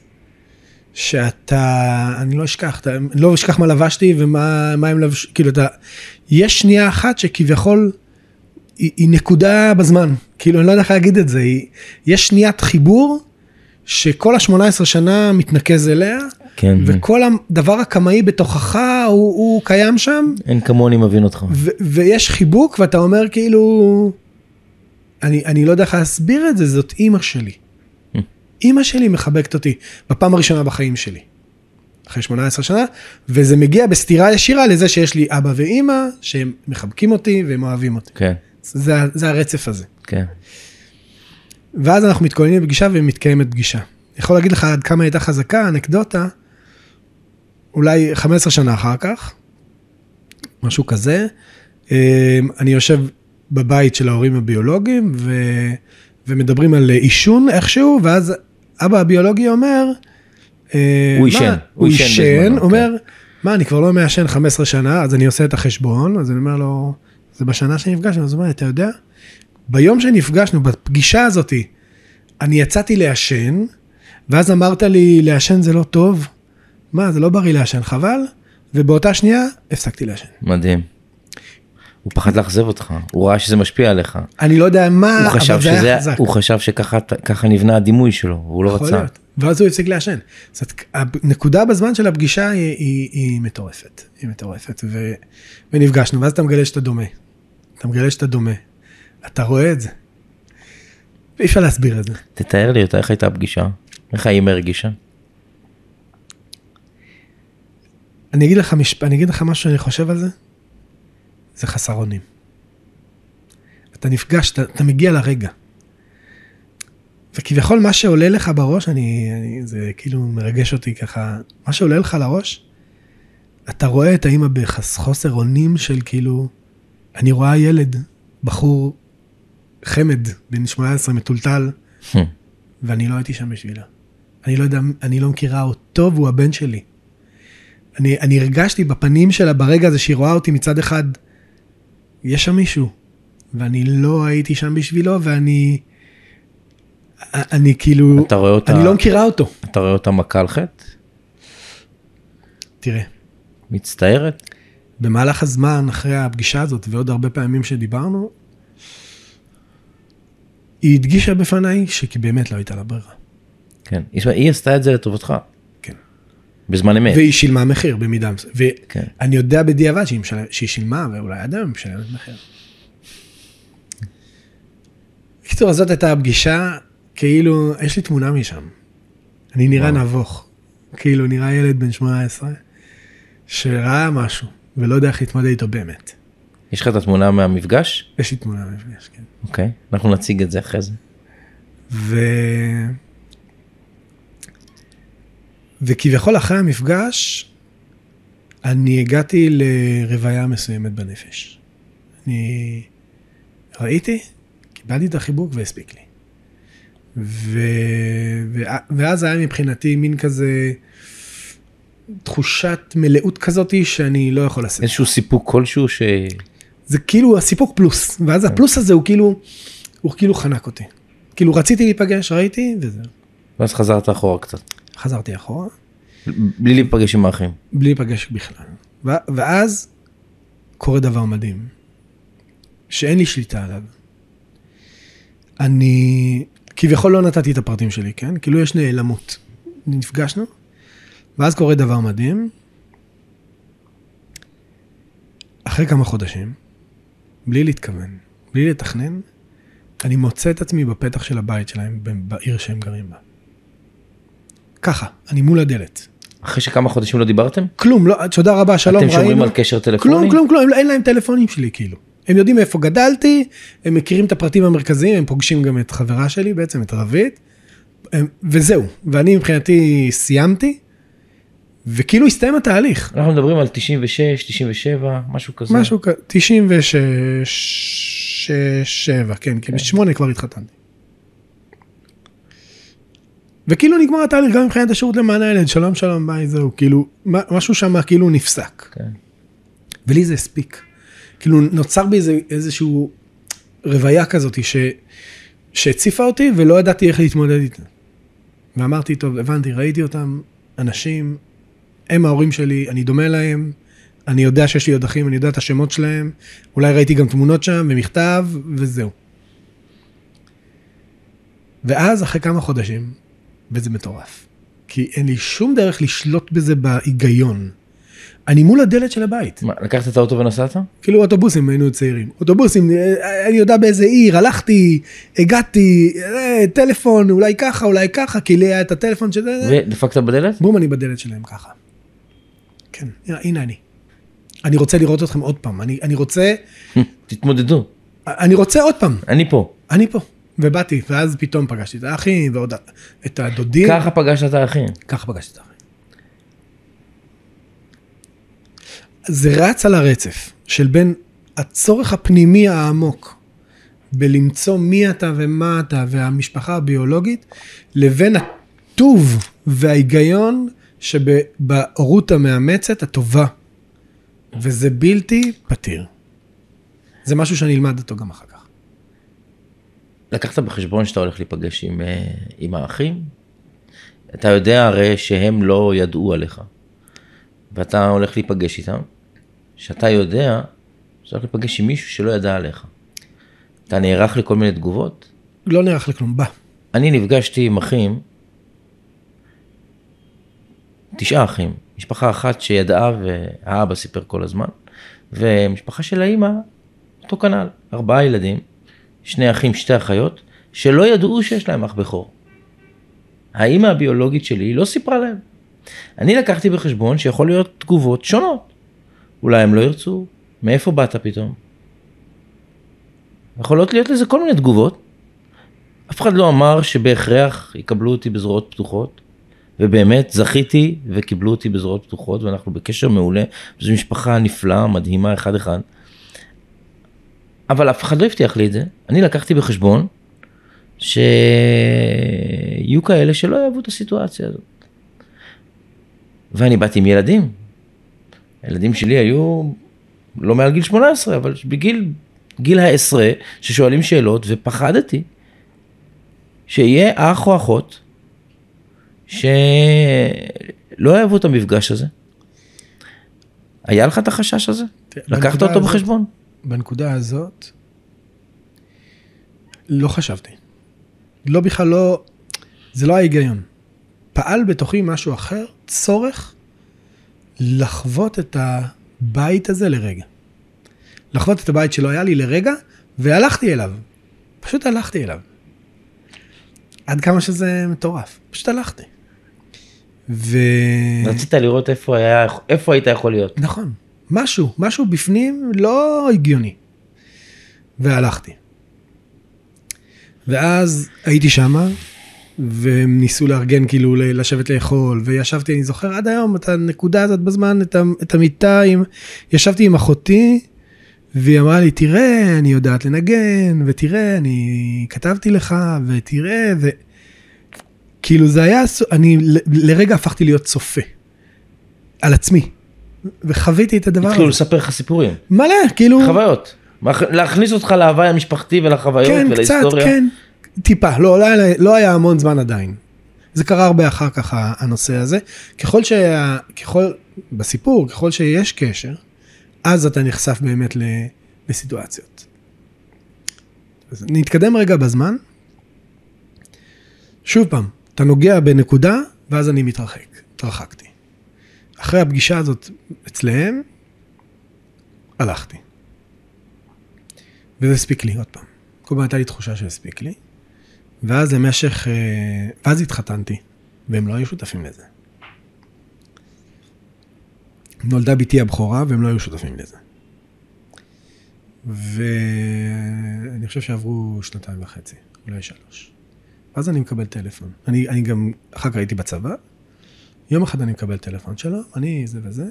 שאתה, אני לא אשכח, אתה, לא אשכח מה לבשתי ומה מה הם לבשו, כאילו אתה, יש שנייה אחת שכביכול היא, היא נקודה בזמן, כאילו אני לא יודע איך להגיד את זה, היא, יש שניית חיבור שכל ה-18 שנה מתנקז אליה, כן. וכל הדבר הקמאי בתוכך הוא, הוא קיים שם, אין כמוני מבין אותך. ו- ויש חיבוק ואתה אומר כאילו, אני, אני לא יודע איך להסביר את זה, זאת אימא שלי. אימא שלי מחבקת אותי בפעם הראשונה בחיים שלי. אחרי 18 שנה, וזה מגיע בסתירה ישירה לזה שיש לי אבא ואימא שהם מחבקים אותי והם אוהבים אותי. כן, זה, זה הרצף הזה. כן. ואז אנחנו מתכוננים לפגישה ומתקיימת פגישה. יכול להגיד לך עד כמה הייתה חזקה, אנקדוטה, אולי 15 שנה אחר כך, משהו כזה, אה, אני יושב בבית של ההורים הביולוגיים ו... ומדברים על עישון איכשהו, ואז אבא הביולוגי אומר, הוא מה? עישן, הוא הוא עישן הוא אומר, מה, אני כבר לא מעשן 15 שנה, אז אני עושה את החשבון, אז אני אומר לו, זה בשנה שנפגשנו, אז הוא אומר, אתה יודע, ביום שנפגשנו, בפגישה הזאתי, אני יצאתי לעשן, ואז אמרת לי, לעשן זה לא טוב. מה, זה לא בריא לעשן, חבל? ובאותה שנייה, הפסקתי לעשן. מדהים. הוא פחד לאכזב אותך, הוא ראה שזה משפיע עליך. אני לא יודע מה, הוא אבל זה היה חזק. הוא חשב שככה ככה נבנה הדימוי שלו, הוא לא יכול רצה. להיות. ואז הוא הפסיק לעשן. זאת הנקודה בזמן של הפגישה היא, היא, היא מטורפת, היא מטורפת, ו, ונפגשנו, ואז אתה מגלה שאתה דומה. אתה מגלה שאתה דומה. אתה רואה את זה. אי אפשר להסביר את זה. תתאר לי אותה, איך הייתה הפגישה? איך האמא הרגישה? אני אגיד לך, משפ... אני אגיד לך משהו שאני חושב על זה, זה חסר אונים. אתה נפגש, אתה, אתה מגיע לרגע. וכביכול מה שעולה לך בראש, אני, אני, זה כאילו מרגש אותי ככה, מה שעולה לך לראש, אתה רואה את האמא בחוסר אונים של כאילו, אני רואה ילד, בחור חמד, בן 18, מטולטל, ואני לא הייתי שם בשבילה. אני לא יודע, אני לא מכירה אותו והוא הבן שלי. אני, אני הרגשתי בפנים שלה ברגע הזה שהיא רואה אותי מצד אחד, יש שם מישהו, ואני לא הייתי שם בשבילו, ואני, אני כאילו, אתה רואה אותה, אני לא מכירה אותו. אתה רואה אותה מכה על חטא? תראה, מצטערת? במהלך הזמן אחרי הפגישה הזאת ועוד הרבה פעמים שדיברנו, היא הדגישה בפניי שכי באמת לא הייתה לה ברירה. כן. היא עשתה את זה לטובתך. כן. בזמן אמת. והיא שילמה מחיר במידה מסוימת. כן. ואני יודע בדיעבד שהיא, משלם, שהיא שילמה, ואולי עד היום היא משלמת מחיר. בקיצור, אז זאת הייתה הפגישה, כאילו, יש לי תמונה משם. אני נראה וואו. נבוך. כאילו, נראה ילד בן 18. שראה משהו, ולא יודע איך להתמודד איתו באמת. יש לך את התמונה מהמפגש? יש לי תמונה במפגש, כן. אוקיי, אנחנו נציג את זה אחרי זה. ו... וכביכול אחרי המפגש, אני הגעתי לרוויה מסוימת בנפש. אני ראיתי, קיבלתי את החיבוק והספיק לי. ו... ו... ואז היה מבחינתי מין כזה תחושת מלאות כזאתי שאני לא יכול לעשות. איזשהו סיפוק כלשהו ש... זה כאילו הסיפוק פלוס, ואז הפלוס הזה הוא כאילו, הוא כאילו חנק אותי. כאילו רציתי להיפגש, ראיתי, וזהו. ואז חזרת אחורה קצת. חזרתי אחורה, בלי להיפגש עם האחים. בלי להיפגש בכלל. ו- ואז קורה דבר מדהים, שאין לי שליטה עליו. אני כביכול לא נתתי את הפרטים שלי, כן? כאילו יש נעלמות. נפגשנו, ואז קורה דבר מדהים. אחרי כמה חודשים, בלי להתכוון, בלי לתכנן, אני מוצא את עצמי בפתח של הבית שלהם, בעיר שהם גרים בה. ככה, אני מול הדלת. אחרי שכמה חודשים לא דיברתם? כלום, לא, תודה רבה, שלום, אתם שומרים ראינו. על קשר טלפוני? כלום, כלום, כלום, אין להם טלפונים שלי, כאילו. הם יודעים איפה גדלתי, הם מכירים את הפרטים המרכזיים, הם פוגשים גם את חברה שלי בעצם, את רבית, הם- וזהו. ואני מבחינתי סיימתי, וכאילו הסתיים התהליך. אנחנו מדברים על 96, 97, משהו כזה. משהו כזה, 97, כן, כי בשמונה כבר התחתנתי. וכאילו נגמר התהליך גם מבחינת השירות למען הילד, שלום שלום ביי זהו, כאילו, משהו שם כאילו נפסק. כן. ולי זה הספיק. כאילו נוצר בי איזה, איזשהו רוויה כזאת שהציפה אותי ולא ידעתי איך להתמודד איתה. ואמרתי, טוב, הבנתי, ראיתי אותם, אנשים, הם ההורים שלי, אני דומה להם, אני יודע שיש לי עוד אחים, אני יודע את השמות שלהם, אולי ראיתי גם תמונות שם ומכתב, וזהו. ואז אחרי כמה חודשים, וזה מטורף, כי אין לי שום דרך לשלוט בזה בהיגיון. אני מול הדלת של הבית. מה, לקחת את האוטו ונסעת? כאילו אוטובוסים היינו צעירים אוטובוסים אה, אני יודע באיזה עיר הלכתי הגעתי אה, טלפון אולי ככה אולי ככה כי לי היה את הטלפון של זה ודפקת בדלת? בום אני בדלת שלהם ככה. כן הנה אני. אני רוצה לראות אתכם עוד פעם אני אני רוצה תתמודדו, אני רוצה עוד פעם אני פה. אני פה ובאתי ואז פתאום פגשתי את האחים ועוד את הדודים ככה פגשת את האחים. ככה פגשתי את האחים. זה רץ על הרצף של בין הצורך הפנימי העמוק בלמצוא מי אתה ומה אתה והמשפחה הביולוגית, לבין הטוב וההיגיון שבהורות המאמצת הטובה. וזה בלתי פתיר. זה משהו שאני אלמד אותו גם אחר כך. לקחת בחשבון שאתה הולך להיפגש עם, אה, עם האחים? אתה יודע הרי שהם לא ידעו עליך, ואתה הולך להיפגש איתם, שאתה יודע הולך להיפגש עם מישהו שלא ידע עליך. אתה נערך לכל מיני תגובות? לא נערך לכלום, בא. אני נפגשתי עם אחים, תשעה אחים, משפחה אחת שידעה והאבא סיפר כל הזמן, ומשפחה של האימא, אותו כנ"ל, ארבעה ילדים, שני אחים, שתי אחיות, שלא ידעו שיש להם אח בכור. האימא הביולוגית שלי לא סיפרה להם. אני לקחתי בחשבון שיכול להיות תגובות שונות. אולי הם לא ירצו, מאיפה באת פתאום? יכולות להיות לזה כל מיני תגובות. אף אחד לא אמר שבהכרח יקבלו אותי בזרועות פתוחות, ובאמת זכיתי וקיבלו אותי בזרועות פתוחות, ואנחנו בקשר מעולה, זו משפחה נפלאה, מדהימה, אחד אחד. אבל אף אחד לא הבטיח לי את זה, אני לקחתי בחשבון שיהיו כאלה שלא יאהבו את הסיטואציה הזאת. ואני באתי עם ילדים. הילדים שלי היו לא מעל גיל 18, אבל בגיל גיל העשרה, ששואלים שאלות, ופחדתי שיהיה אח או אחות שלא יאהבו את המפגש הזה. היה לך את החשש הזה? לקחת בנקודה אותו הזאת- בחשבון? בנקודה הזאת, לא חשבתי. לא בכלל לא, זה לא ההיגיון. פעל בתוכי משהו אחר, צורך לחוות את הבית הזה לרגע. לחוות את הבית שלא היה לי לרגע, והלכתי אליו. פשוט הלכתי אליו. עד כמה שזה מטורף. פשוט הלכתי. ו... רצית לראות איפה היה, איפה היית יכול להיות. נכון, משהו, משהו בפנים לא הגיוני. והלכתי. ואז הייתי שמה, והם ניסו לארגן כאילו לשבת לאכול, וישבתי, אני זוכר עד היום את הנקודה הזאת בזמן, את, את המיטה עם, ישבתי עם אחותי, והיא אמרה לי, תראה, אני יודעת לנגן, ותראה, אני כתבתי לך, ותראה, ו... כאילו זה היה, אני ל- לרגע הפכתי להיות צופה. על עצמי. וחוויתי את הדבר התחילו הזה. לספר לך סיפורים, מלא, כאילו... חוויות. להכניס אותך להוואי המשפחתי ולחוויות כן, קצת, ולהיסטוריה. כן. טיפה, לא, לא, היה, לא היה המון זמן עדיין. זה קרה הרבה אחר כך הנושא הזה. ככל שה... ככל... בסיפור, ככל שיש קשר, אז אתה נחשף באמת. לסיטואציות. אז נתקדם רגע בזמן. שוב פעם, אתה נוגע בנקודה, ואז אני מתרחק. התרחקתי. אחרי הפגישה הזאת אצלהם, הלכתי. וזה הספיק לי עוד פעם. כל פעם הייתה לי תחושה שהספיק לי. ואז למשך, אה, ואז התחתנתי, והם לא היו שותפים לזה. נולדה בתי הבכורה והם לא היו שותפים לזה. ואני חושב שעברו שנתיים וחצי, אולי שלוש. ואז אני מקבל טלפון. אני, אני גם, אחר כך הייתי בצבא, יום אחד אני מקבל טלפון שלו, אני זה וזה.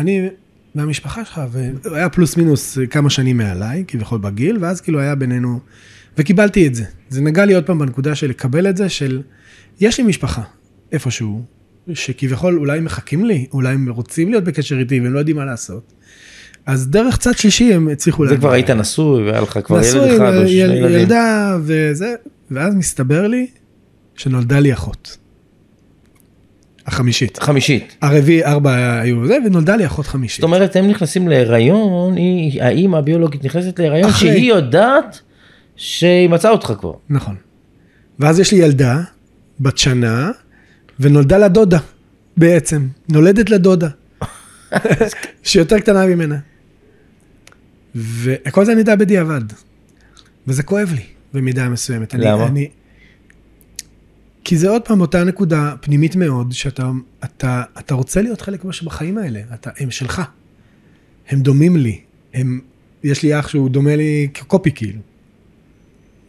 אני מהמשפחה שלך, והוא היה פלוס מינוס כמה שנים מעליי, כביכול בגיל, ואז כאילו היה בינינו, וקיבלתי את זה. זה נגע לי עוד פעם בנקודה של לקבל את זה, של יש לי משפחה איפשהו, שכביכול אולי מחכים לי, אולי הם רוצים להיות בקשר איתי והם לא יודעים מה לעשות. אז דרך צד שלישי הם הצליחו זה להגיע. כבר היית נשוי והיה לך כבר ילד נשוי, אחד או שני יל- ילדים. ילדה וזה, ואז מסתבר לי שנולדה לי אחות. החמישית. חמישית. הרביעי, ארבע היו זה, ונולדה לי אחות חמישית. זאת אומרת הם נכנסים להיריון, היא- האימא הביולוגית נכנסת להיריון אחרי. שהיא יודעת שהיא מצאה אותך כבר. נכון. ואז יש לי ילדה, בת שנה, ונולדה לה דודה, בעצם. נולדת לה דודה. שהיא יותר קטנה ממנה. וכל זה אני יודע בדיעבד. וזה כואב לי, במידה מסוימת. אני- למה? אני... כי זה עוד פעם אותה נקודה פנימית מאוד, שאתה אתה, אתה רוצה להיות חלק משהו בחיים האלה. אתה, הם שלך. הם דומים לי. הם, יש לי אח שהוא דומה לי כקופי כאילו.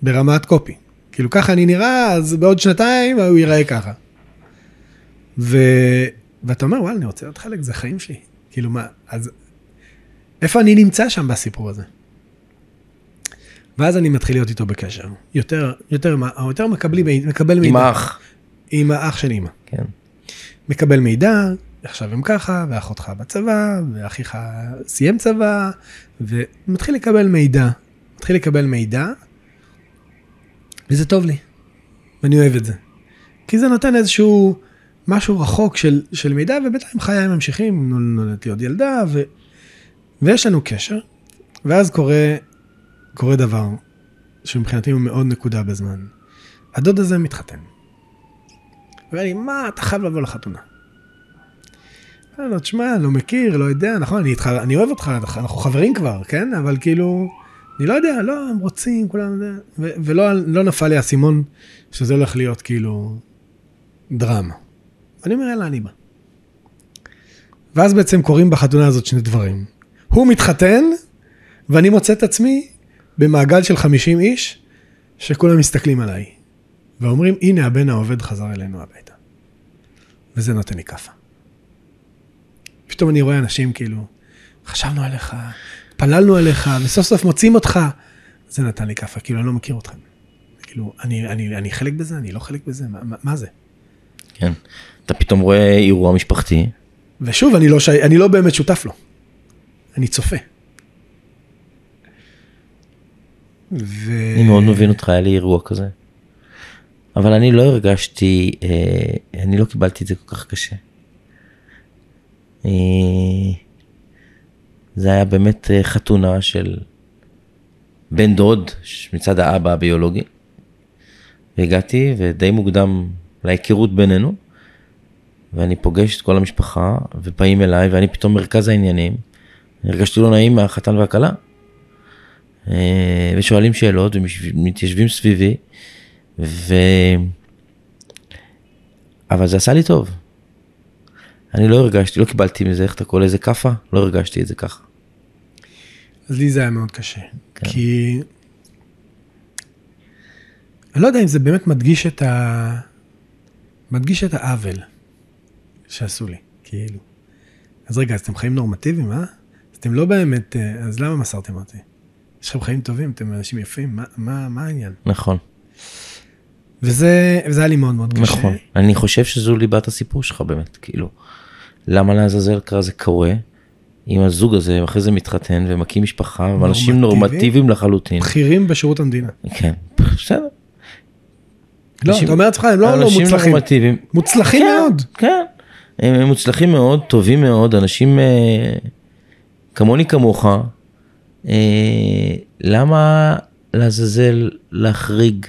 ברמת קופי. כאילו ככה אני נראה, אז בעוד שנתיים הוא ייראה ככה. ו... ואתה אומר, וואלה, אני רוצה להיות חלק, זה חיים שלי. כאילו מה, אז איפה אני נמצא שם בסיפור הזה? ואז אני מתחיל להיות איתו בקשר. יותר, יותר, יותר מקבלי, מקבל מידע. עם האח. עם האח של אימא. כן. מקבל מידע, עכשיו הם ככה, ואחותך בצבא, ואחיך סיים צבא, ומתחיל לקבל מידע. מתחיל לקבל מידע, וזה טוב לי, ואני אוהב את זה. כי זה נותן איזשהו משהו רחוק של, של מידע, ובינתיים חיי ממשיכים, נול- נולדת לי עוד ילדה, ו, ויש לנו קשר, ואז קורה, קורה דבר שמבחינתי הוא מאוד נקודה בזמן. הדוד הזה מתחתן. אומר לי, מה, אתה חייב לבוא לחתונה. אמרתי לו, תשמע, לא מכיר, לא יודע, נכון, אני איתך, אני אוהב אותך, אנחנו חברים כבר, כן? אבל כאילו, אני לא יודע, לא, הם רוצים, כולם, ו- ולא לא נפל לי האסימון שזה הולך להיות כאילו דרמה. אני אומר, יאללה, אני בא. ואז בעצם קורים בחתונה הזאת שני דברים. הוא מתחתן, ואני מוצא את עצמי במעגל של 50 איש, שכולם מסתכלים עליי. ואומרים, הנה הבן העובד חזר אלינו הביתה. וזה נותן לי כאפה. פתאום אני רואה אנשים כאילו, חשבנו עליך, פללנו עליך, וסוף סוף מוצאים אותך. זה נתן לי כאפה, כאילו, אני לא מכיר אתכם. כאילו, אני, אני, אני חלק בזה, אני לא חלק בזה, מה, מה, זה? כן. אתה פתאום רואה אירוע משפחתי. ושוב, אני לא, שי, אני לא באמת שותף לו. אני צופה. ו... אני מאוד מבין אותך, היה לי אירוע כזה. אבל אני לא הרגשתי, אה, אני לא קיבלתי את זה כל כך קשה. אה, זה היה באמת אה, חתונה של בן דוד מצד האבא הביולוגי. והגעתי ודי מוקדם להיכרות בינינו. ואני פוגש את כל המשפחה ובאים אליי ואני פתאום מרכז העניינים. הרגשתי לא נעים מהחתן והכלה. אה, ושואלים שאלות ומתיישבים סביבי. ו... אבל זה עשה לי טוב. אני לא הרגשתי, לא קיבלתי מזה, איך אתה קורא לזה כאפה? לא הרגשתי את זה ככה. אז לי זה היה מאוד קשה. כן. כי... אני לא יודע אם זה באמת מדגיש את ה... מדגיש את העוול שעשו לי, כאילו. אז רגע, אז אתם חיים נורמטיביים, אה? אז אתם לא באמת... אה, אז למה מסרתם אותי? יש לכם חיים טובים, אתם אנשים יפים, מה, מה, מה העניין? נכון, וזה, וזה היה לי מאוד מאוד קשה. נכון. אני חושב שזו ליבת הסיפור שלך באמת, כאילו. למה לעזאזל קרה זה קורה? עם הזוג הזה, ואחרי זה מתחתן ומקים משפחה, ואנשים נורמטיבי? נורמטיביים לחלוטין. בכירים בשירות המדינה. כן, בסדר. לא, אנשים- אתה אומר לעצמך, הם לא לא אנשים מוצלחים. נורמטיביים. מוצלחים כן, מאוד. כן, הם הם מוצלחים מאוד, טובים מאוד, אנשים אה, כמוני כמוך. אה, למה לעזאזל להחריג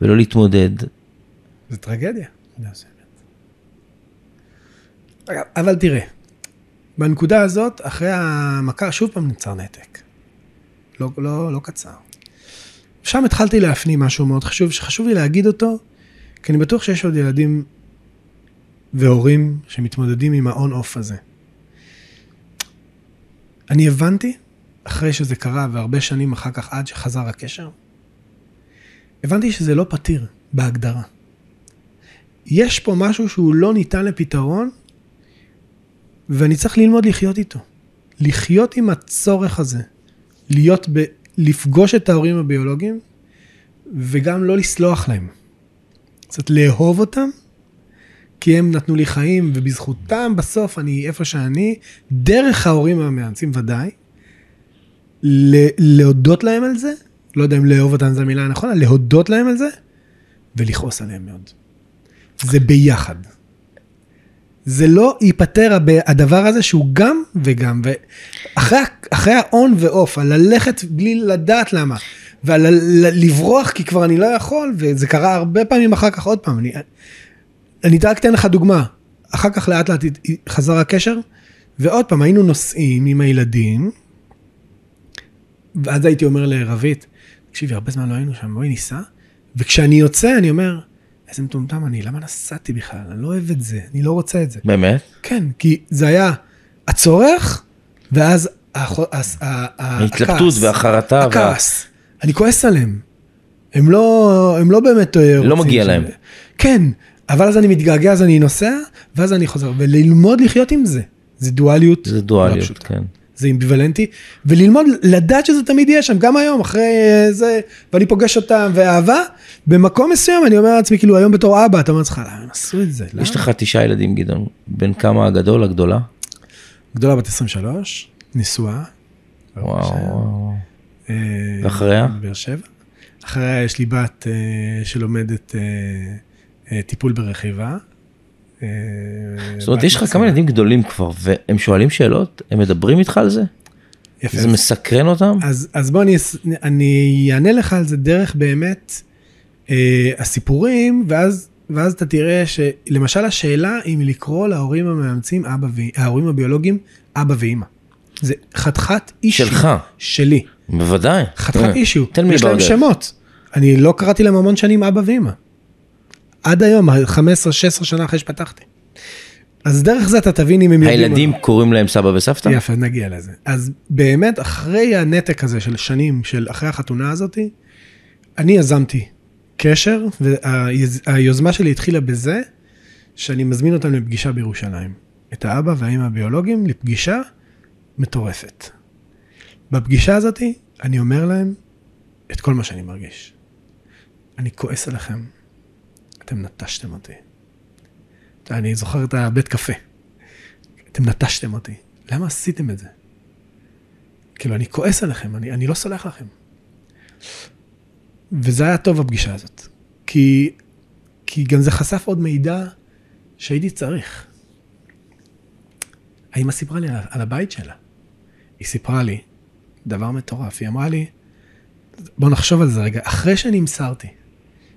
ולא להתמודד? זה טרגדיה. אבל תראה, בנקודה הזאת, אחרי המכה, שוב פעם נוצר נתק. לא, לא, לא קצר. שם התחלתי להפנים משהו מאוד חשוב, שחשוב לי להגיד אותו, כי אני בטוח שיש עוד ילדים והורים שמתמודדים עם ה on-off הזה. אני הבנתי, אחרי שזה קרה, והרבה שנים אחר כך, עד שחזר הקשר, הבנתי שזה לא פתיר בהגדרה. יש פה משהו שהוא לא ניתן לפתרון, ואני צריך ללמוד לחיות איתו. לחיות עם הצורך הזה. להיות ב... לפגוש את ההורים הביולוגיים, וגם לא לסלוח להם. קצת לאהוב אותם, כי הם נתנו לי חיים, ובזכותם בסוף אני איפה שאני, דרך ההורים המאמצים ודאי, להודות להם על זה, לא יודע אם לאהוב אותם זו המילה הנכונה, להודות להם על זה, ולכעוס עליהם מאוד. זה ביחד. זה לא ייפתר הדבר הזה שהוא גם וגם, ואחרי אחרי האון ואוף, על ללכת בלי לדעת למה, ועל לברוח כי כבר אני לא יכול, וזה קרה הרבה פעמים אחר כך עוד פעם. אני, אני רק אתן לך דוגמה, אחר כך לאט לאט חזר הקשר, ועוד פעם היינו נוסעים עם הילדים, ואז הייתי אומר לרבית, תקשיבי, הרבה זמן לא היינו שם, בואי ניסע, וכשאני יוצא אני אומר, איזה מטומטם אני, למה נסעתי בכלל? אני לא אוהב את זה, אני לא רוצה את זה. באמת? כן, כי זה היה הצורך, ואז הח- הס- ה- ה- ההתלבטות הכעס. והחרטה. וה- הכעס. אני כועס עליהם. הם לא, הם לא באמת אה, רוצים. לא מגיע להם. כן, אבל אז אני מתגעגע, אז אני נוסע, ואז אני חוזר, וללמוד לחיות עם זה. זה דואליות. זה לא דואליות, פשוטה. כן. זה אמביוולנטי, וללמוד, לדעת שזה תמיד יהיה שם, גם היום, אחרי אה, זה, ואני פוגש אותם, ואהבה, במקום מסוים אני אומר לעצמי, כאילו, היום בתור אבא, אתה אומר לעצמך, למה הם עשו את זה? יש למה?" לך תשעה ילדים, גדעון. בן כמה הגדול, הגדולה? גדולה בת 23, נשואה. וואו, וואו. אה, ואחריה? בבאר שבע. אחריה יש לי בת אה, שלומדת טיפול ברכיבה. אה, זאת אומרת, יש לך כמה. ילדים גדולים כבר, והם שואלים שאלות? הם מדברים איתך על זה? יפה. זה מסקרן אותם? אז, אז בוא אני, אני אענה לך על זה דרך באמת אה, הסיפורים, ואז, ואז אתה תראה שלמשל השאלה אם לקרוא להורים המאמצים אבא ו... ההורים הביולוגיים אבא ואימא. זה חתיכת אישיו. שלך. שלי. בוודאי. חתיכת אישיו. תן לי יש להם. שמות. אני לא קראתי להם המון שנים אבא ואימא. עד היום, 15-16 שנה אחרי שפתחתי. אז דרך זה אתה תבין אם הם יודעים... הילדים קוראים להם סבא וסבתא? יפה, נגיע לזה. אז באמת, אחרי הנתק הזה של שנים, של אחרי החתונה הזאתי, אני יזמתי קשר, והיוזמה שלי התחילה בזה שאני מזמין אותם לפגישה בירושלים. את האבא והאמא הביולוגיים לפגישה מטורפת. בפגישה הזאתי, אני אומר להם את כל מה שאני מרגיש. אני כועס עליכם, אתם נטשתם אותי. אני זוכר את הבית קפה. אתם נטשתם אותי. למה עשיתם את זה? כאילו, אני כועס עליכם, אני, אני לא סולח לכם. וזה היה טוב בפגישה הזאת. כי, כי גם זה חשף עוד מידע שהייתי צריך. האמא סיפרה לי על, על הבית שלה. היא סיפרה לי דבר מטורף. היא אמרה לי, בוא נחשוב על זה רגע, אחרי שנמסרתי,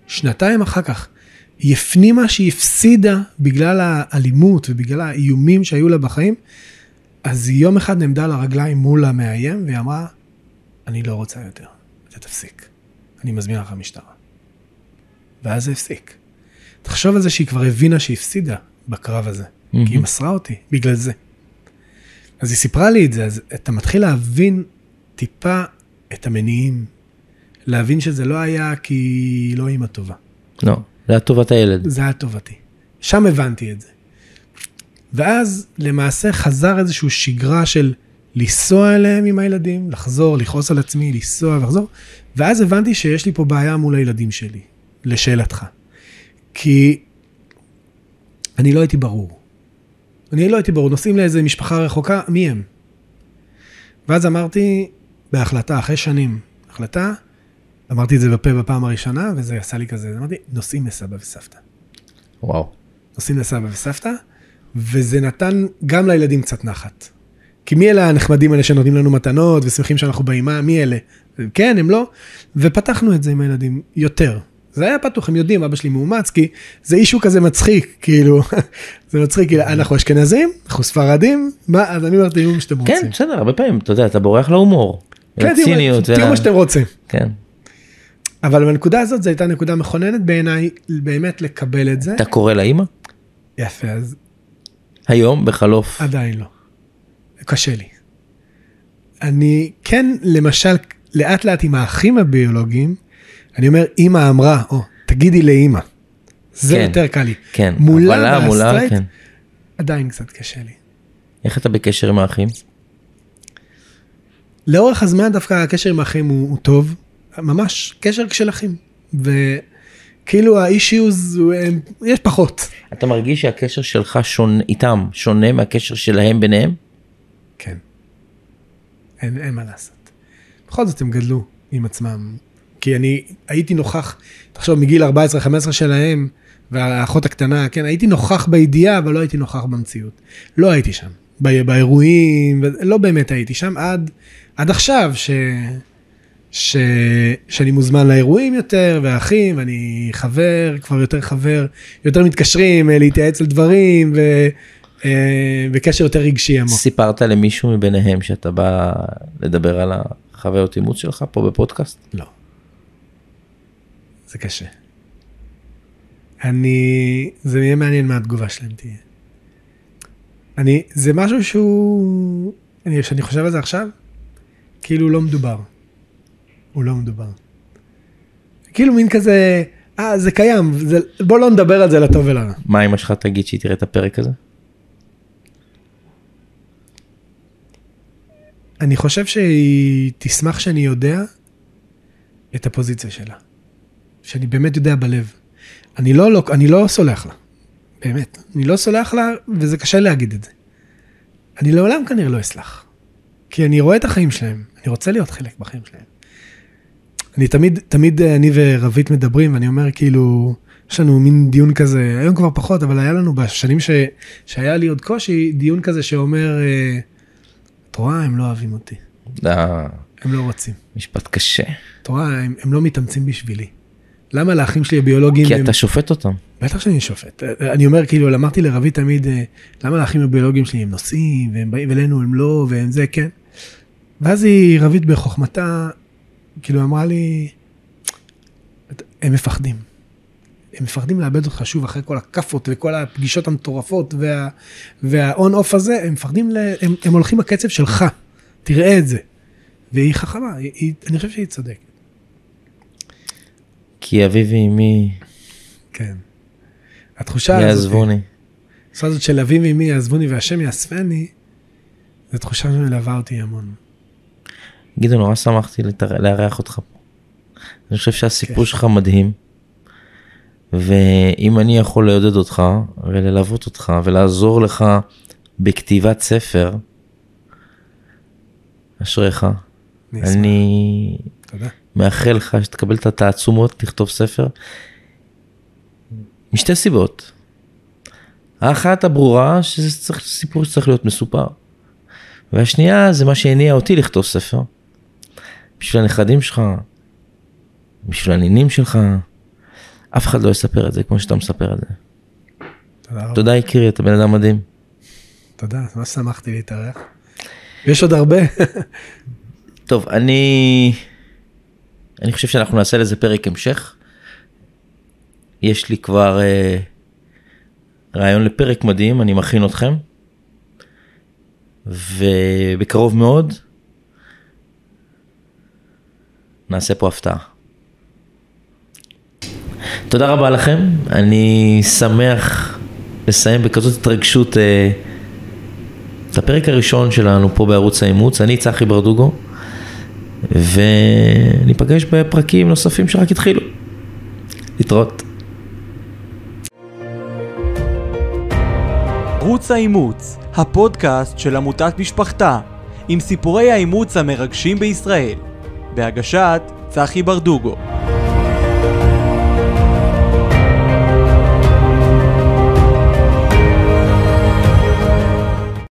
שנתיים אחר כך, היא הפנימה שהיא הפסידה בגלל האלימות ובגלל האיומים שהיו לה בחיים, אז היא יום אחד נעמדה על הרגליים מול המאיים, והיא אמרה, אני לא רוצה יותר, אתה תפסיק. אני מזמין לך משטרה. ואז זה הפסיק. תחשוב על זה שהיא כבר הבינה שהיא הפסידה בקרב הזה. Mm. כי היא מסרה אותי, בגלל זה. אז היא סיפרה לי את זה, אז אתה מתחיל להבין טיפה את המניעים, להבין שזה לא היה כי היא לא אימא טובה. לא, זה היה טובת הילד. זה היה טובתי. שם הבנתי את זה. ואז למעשה חזר איזושהי שגרה של לנסוע אליהם עם הילדים, לחזור, לכעוס על עצמי, לנסוע ולחזור, ואז הבנתי שיש לי פה בעיה מול הילדים שלי, לשאלתך. כי אני לא הייתי ברור. אני לא הייתי ברור, נוסעים לאיזה משפחה רחוקה, מי הם? ואז אמרתי, בהחלטה, אחרי שנים, החלטה, אמרתי את זה בפה בפעם הראשונה, וזה עשה לי כזה, אמרתי, נוסעים לסבא וסבתא. וואו. נוסעים לסבא וסבתא, וזה נתן גם לילדים קצת נחת. כי מי אלה הנחמדים האלה שנותנים לנו מתנות ושמחים שאנחנו באים, מה, מי אלה? כן, הם לא. ופתחנו את זה עם הילדים יותר. זה היה פתוח, הם יודעים, אבא שלי מאומץ, כי זה אישו כזה מצחיק, כאילו, זה מצחיק, כאילו, אנחנו אשכנזים, אנחנו ספרדים, מה, אז אני אומר, תהיו מה שאתם רוצים. כן, בסדר, הרבה פעמים, אתה יודע, אתה בורח להומור. כן, ול- מה שאתם רוצים. כן. אבל בנקודה הזאת זו הייתה נקודה מכוננת בעיניי, באמת לקבל את זה. אתה קורא לאימא? יפה, אז היום, בחלוף. עדיין לא. קשה לי. אני כן, למשל, לאט לאט עם האחים הביולוגיים, אני אומר, אמא אמרה, או, תגידי לאמא. זה כן. יותר קל לי. כן. מולה מולה, וה straight, כן. עדיין קצת קשה לי. איך אתה בקשר עם האחים? לאורך הזמן דווקא הקשר עם האחים הוא, הוא טוב, ממש קשר של אחים. וכאילו האישיוז, יש פחות. אתה מרגיש שהקשר שלך שונה, איתם שונה מהקשר שלהם ביניהם? כן. אין, אין מה לעשות. בכל זאת הם גדלו עם עצמם. כי אני הייתי נוכח, תחשוב, מגיל 14-15 שלהם, והאחות הקטנה, כן, הייתי נוכח בידיעה, אבל לא הייתי נוכח במציאות. לא הייתי שם. בא- באירועים, לא באמת הייתי שם עד, עד עכשיו, ש, ש, שאני מוזמן לאירועים יותר, והאחים, ואני חבר, כבר יותר חבר, יותר מתקשרים אה, להתייעץ על דברים, ו, אה, וקשר יותר רגשי עמוק. סיפרת למישהו מביניהם שאתה בא לדבר על החוויות אימוץ שלך פה בפודקאסט? לא. זה קשה. אני, זה יהיה מעניין מה התגובה שלהם תהיה. אני, זה משהו שהוא, אני, כשאני חושב על זה עכשיו, כאילו לא מדובר. הוא לא מדובר. כאילו מין כזה, אה, זה קיים, זה, בוא לא נדבר על זה לטוב ולרע. מה אמא שלך תגיד שהיא תראה את הפרק הזה? אני חושב שהיא תשמח שאני יודע את הפוזיציה שלה. שאני באמת יודע בלב. אני לא, לא, אני לא סולח לה, באמת. אני לא סולח לה, וזה קשה להגיד את זה. אני לעולם כנראה לא אסלח. כי אני רואה את החיים שלהם, אני רוצה להיות חלק בחיים שלהם. אני תמיד, תמיד אה, אני ורבית מדברים, ואני אומר כאילו, יש לנו מין דיון כזה, היום כבר פחות, אבל היה לנו בשנים ש, שהיה לי עוד קושי, דיון כזה שאומר, אה, את רואה, הם לא אוהבים אותי, אה, הם לא רוצים. משפט קשה. את רואה, הם, הם לא מתאמצים בשבילי. למה לאחים שלי הביולוגיים כי הם... אתה שופט אותם. בטח שאני שופט. אני אומר, כאילו, אמרתי לרבי תמיד, למה לאחים הביולוגיים שלי הם נוסעים, והם באים אלינו, הם לא, והם זה, כן. ואז היא, רבית בחוכמתה, כאילו אמרה לי, הם מפחדים. הם מפחדים לאבד אותך שוב אחרי כל הכאפות וכל הפגישות המטורפות וה, והאון אוף הזה, הם מפחדים, ל, הם, הם הולכים בקצב שלך, תראה את זה. והיא חכמה, היא, היא, אני חושב שהיא צודקת. כי אבי ואמי כן. התחושה הזאת, יעזבוני. התחושה הזאת של אבי ואמי יעזבוני והשם יאספני, זו תחושה שמלווה אותי המון. גדעון, נורא שמחתי לתאר- לארח אותך פה. אני חושב שהסיפור כן. שלך מדהים. ואם אני יכול לעודד אותך וללוות אותך ולעזור לך בכתיבת ספר, אשריך. אני אשמח. אני תודה. מאחל לך שתקבל את התעצומות לכתוב ספר. משתי סיבות. האחת הברורה שזה צריך, סיפור שצריך להיות מסופר. והשנייה זה מה שהניע אותי לכתוב ספר. בשביל הנכדים שלך, בשביל הנינים שלך, אף אחד לא יספר את זה כמו שאתה מספר את זה. תודה רבה. תודה יקירי, אתה בן אדם מדהים. תודה, ממש שמחתי להתארח. יש עוד הרבה. טוב, אני... אני חושב שאנחנו נעשה לזה פרק המשך. יש לי כבר אה, רעיון לפרק מדהים, אני מכין אתכם. ובקרוב מאוד נעשה פה הפתעה. תודה רבה לכם, אני שמח לסיים בכזאת התרגשות אה, את הפרק הראשון שלנו פה בערוץ האימוץ, אני צחי ברדוגו, וניפגש בפרקים נוספים שרק התחילו. להתראות. ערוץ האימוץ, הפודקאסט של עמותת משפחתה, עם סיפורי האימוץ המרגשים בישראל, בהגשת צחי ברדוגו.